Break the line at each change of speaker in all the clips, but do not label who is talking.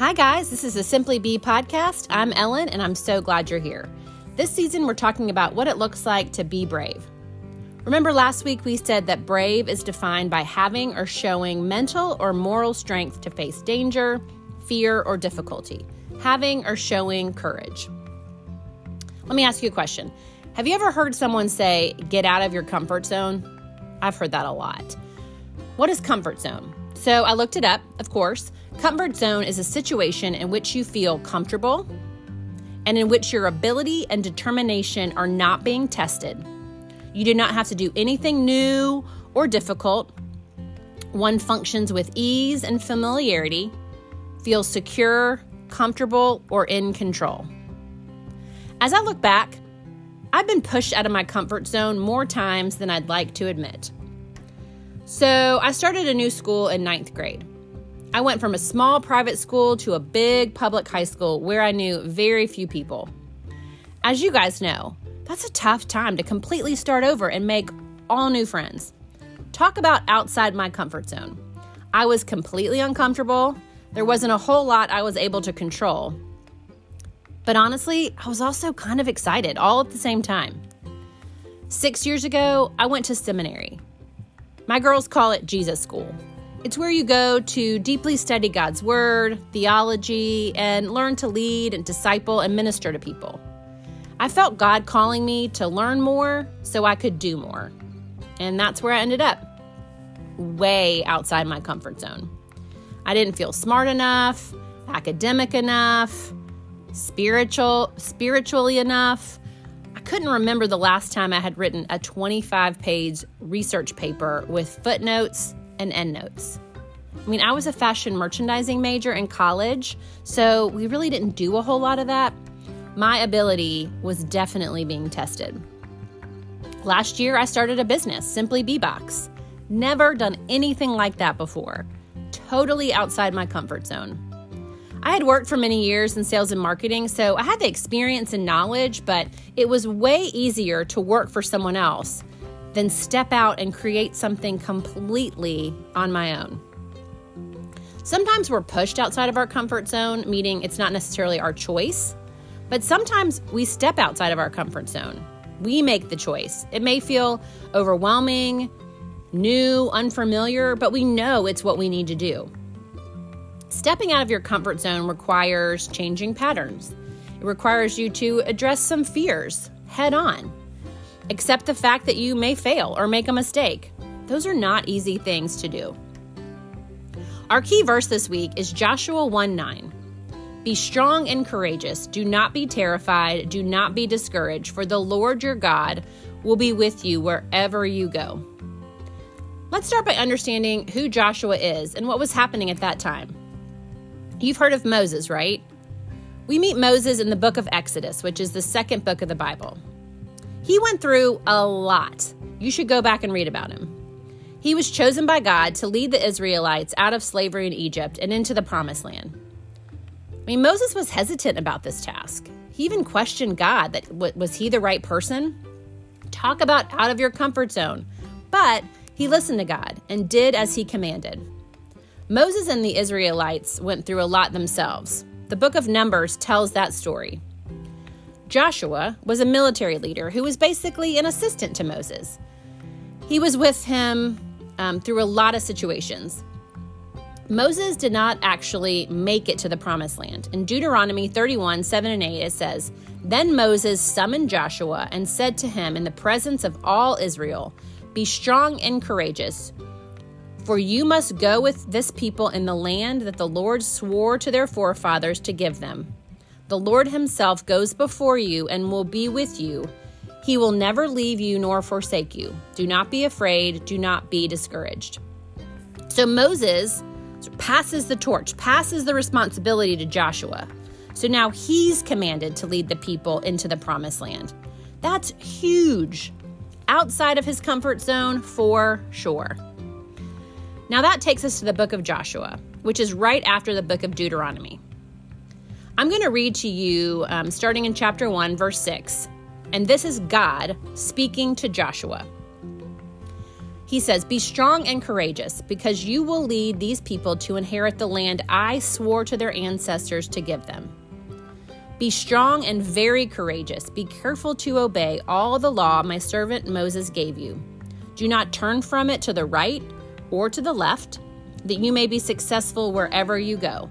Hi, guys. This is the Simply Be podcast. I'm Ellen, and I'm so glad you're here. This season, we're talking about what it looks like to be brave. Remember, last week we said that brave is defined by having or showing mental or moral strength to face danger, fear, or difficulty, having or showing courage. Let me ask you a question Have you ever heard someone say, get out of your comfort zone? I've heard that a lot. What is comfort zone? So I looked it up, of course. Comfort zone is a situation in which you feel comfortable and in which your ability and determination are not being tested. You do not have to do anything new or difficult. One functions with ease and familiarity, feels secure, comfortable, or in control. As I look back, I've been pushed out of my comfort zone more times than I'd like to admit. So I started a new school in ninth grade. I went from a small private school to a big public high school where I knew very few people. As you guys know, that's a tough time to completely start over and make all new friends. Talk about outside my comfort zone. I was completely uncomfortable. There wasn't a whole lot I was able to control. But honestly, I was also kind of excited all at the same time. Six years ago, I went to seminary. My girls call it Jesus School. It's where you go to deeply study God's Word, theology, and learn to lead and disciple and minister to people. I felt God calling me to learn more so I could do more. And that's where I ended up way outside my comfort zone. I didn't feel smart enough, academic enough, spiritual, spiritually enough. I couldn't remember the last time I had written a 25 page research paper with footnotes and endnotes. I mean, I was a fashion merchandising major in college, so we really didn't do a whole lot of that. My ability was definitely being tested. Last year, I started a business, Simply Be Box. Never done anything like that before. Totally outside my comfort zone. I had worked for many years in sales and marketing, so I had the experience and knowledge, but it was way easier to work for someone else then step out and create something completely on my own. Sometimes we're pushed outside of our comfort zone, meaning it's not necessarily our choice, but sometimes we step outside of our comfort zone. We make the choice. It may feel overwhelming, new, unfamiliar, but we know it's what we need to do. Stepping out of your comfort zone requires changing patterns. It requires you to address some fears head on Accept the fact that you may fail or make a mistake. Those are not easy things to do. Our key verse this week is Joshua 1 9. Be strong and courageous. Do not be terrified. Do not be discouraged, for the Lord your God will be with you wherever you go. Let's start by understanding who Joshua is and what was happening at that time. You've heard of Moses, right? We meet Moses in the book of Exodus, which is the second book of the Bible. He went through a lot. You should go back and read about him. He was chosen by God to lead the Israelites out of slavery in Egypt and into the promised land. I mean, Moses was hesitant about this task. He even questioned God that was he the right person? Talk about out of your comfort zone. But he listened to God and did as he commanded. Moses and the Israelites went through a lot themselves. The book of Numbers tells that story. Joshua was a military leader who was basically an assistant to Moses. He was with him um, through a lot of situations. Moses did not actually make it to the promised land. In Deuteronomy 31 7 and 8, it says, Then Moses summoned Joshua and said to him in the presence of all Israel, Be strong and courageous, for you must go with this people in the land that the Lord swore to their forefathers to give them. The Lord Himself goes before you and will be with you. He will never leave you nor forsake you. Do not be afraid. Do not be discouraged. So Moses passes the torch, passes the responsibility to Joshua. So now he's commanded to lead the people into the promised land. That's huge. Outside of his comfort zone for sure. Now that takes us to the book of Joshua, which is right after the book of Deuteronomy. I'm going to read to you um, starting in chapter 1, verse 6. And this is God speaking to Joshua. He says, Be strong and courageous, because you will lead these people to inherit the land I swore to their ancestors to give them. Be strong and very courageous. Be careful to obey all the law my servant Moses gave you. Do not turn from it to the right or to the left, that you may be successful wherever you go.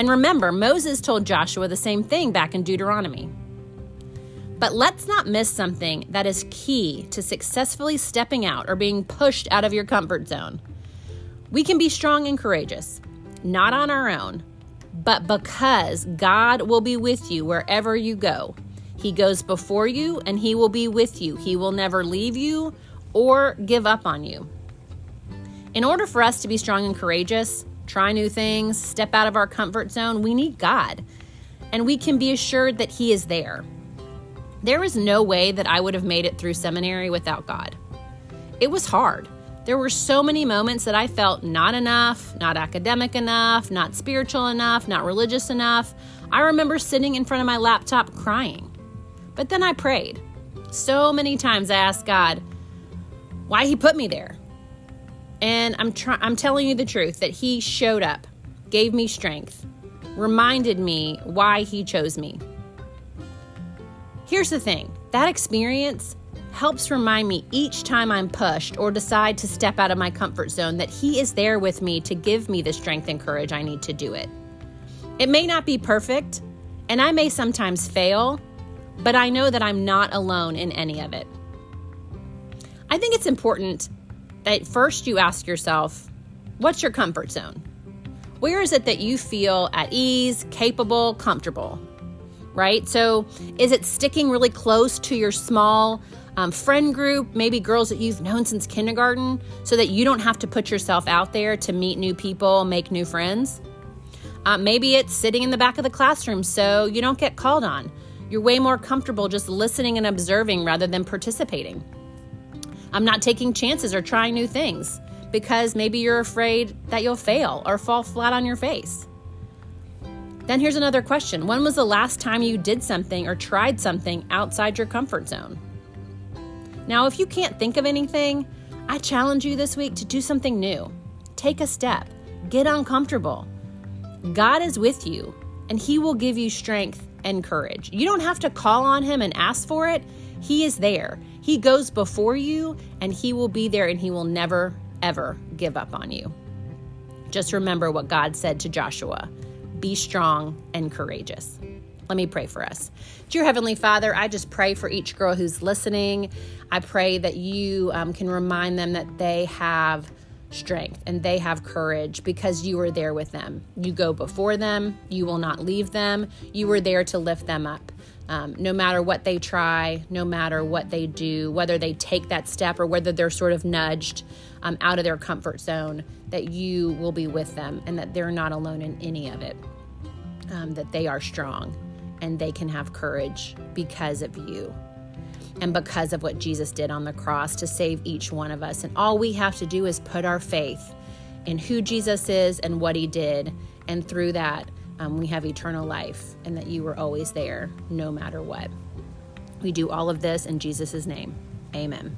And remember, Moses told Joshua the same thing back in Deuteronomy. But let's not miss something that is key to successfully stepping out or being pushed out of your comfort zone. We can be strong and courageous, not on our own, but because God will be with you wherever you go. He goes before you and He will be with you. He will never leave you or give up on you. In order for us to be strong and courageous, try new things, step out of our comfort zone, we need God. And we can be assured that He is there. There is no way that I would have made it through seminary without God. It was hard. There were so many moments that I felt not enough, not academic enough, not spiritual enough, not religious enough. I remember sitting in front of my laptop crying. But then I prayed. So many times I asked God why he put me there. And I'm try- I'm telling you the truth that he showed up, gave me strength, reminded me why he chose me. Here's the thing that experience helps remind me each time I'm pushed or decide to step out of my comfort zone that He is there with me to give me the strength and courage I need to do it. It may not be perfect, and I may sometimes fail, but I know that I'm not alone in any of it. I think it's important that first you ask yourself, what's your comfort zone? Where is it that you feel at ease, capable, comfortable? right? So, is it sticking really close to your small um, friend group, maybe girls that you've known since kindergarten, so that you don't have to put yourself out there to meet new people, make new friends? Uh, maybe it's sitting in the back of the classroom so you don't get called on. You're way more comfortable just listening and observing rather than participating. I'm not taking chances or trying new things because maybe you're afraid that you'll fail or fall flat on your face. Then here's another question When was the last time you did something or tried something outside your comfort zone? Now, if you can't think of anything, I challenge you this week to do something new. Take a step, get uncomfortable. God is with you, and He will give you strength and courage. You don't have to call on Him and ask for it, He is there. He goes before you, and He will be there, and He will never, ever give up on you. Just remember what God said to Joshua be strong and courageous. Let me pray for us. Dear Heavenly Father, I just pray for each girl who's listening. I pray that you um, can remind them that they have strength and they have courage because you are there with them. You go before them, you will not leave them, you are there to lift them up. Um, no matter what they try, no matter what they do, whether they take that step or whether they're sort of nudged um, out of their comfort zone, that you will be with them and that they're not alone in any of it um, that they are strong and they can have courage because of you and because of what Jesus did on the cross to save each one of us. And all we have to do is put our faith in who Jesus is and what he did. And through that, um, we have eternal life and that you were always there no matter what. We do all of this in Jesus' name. Amen.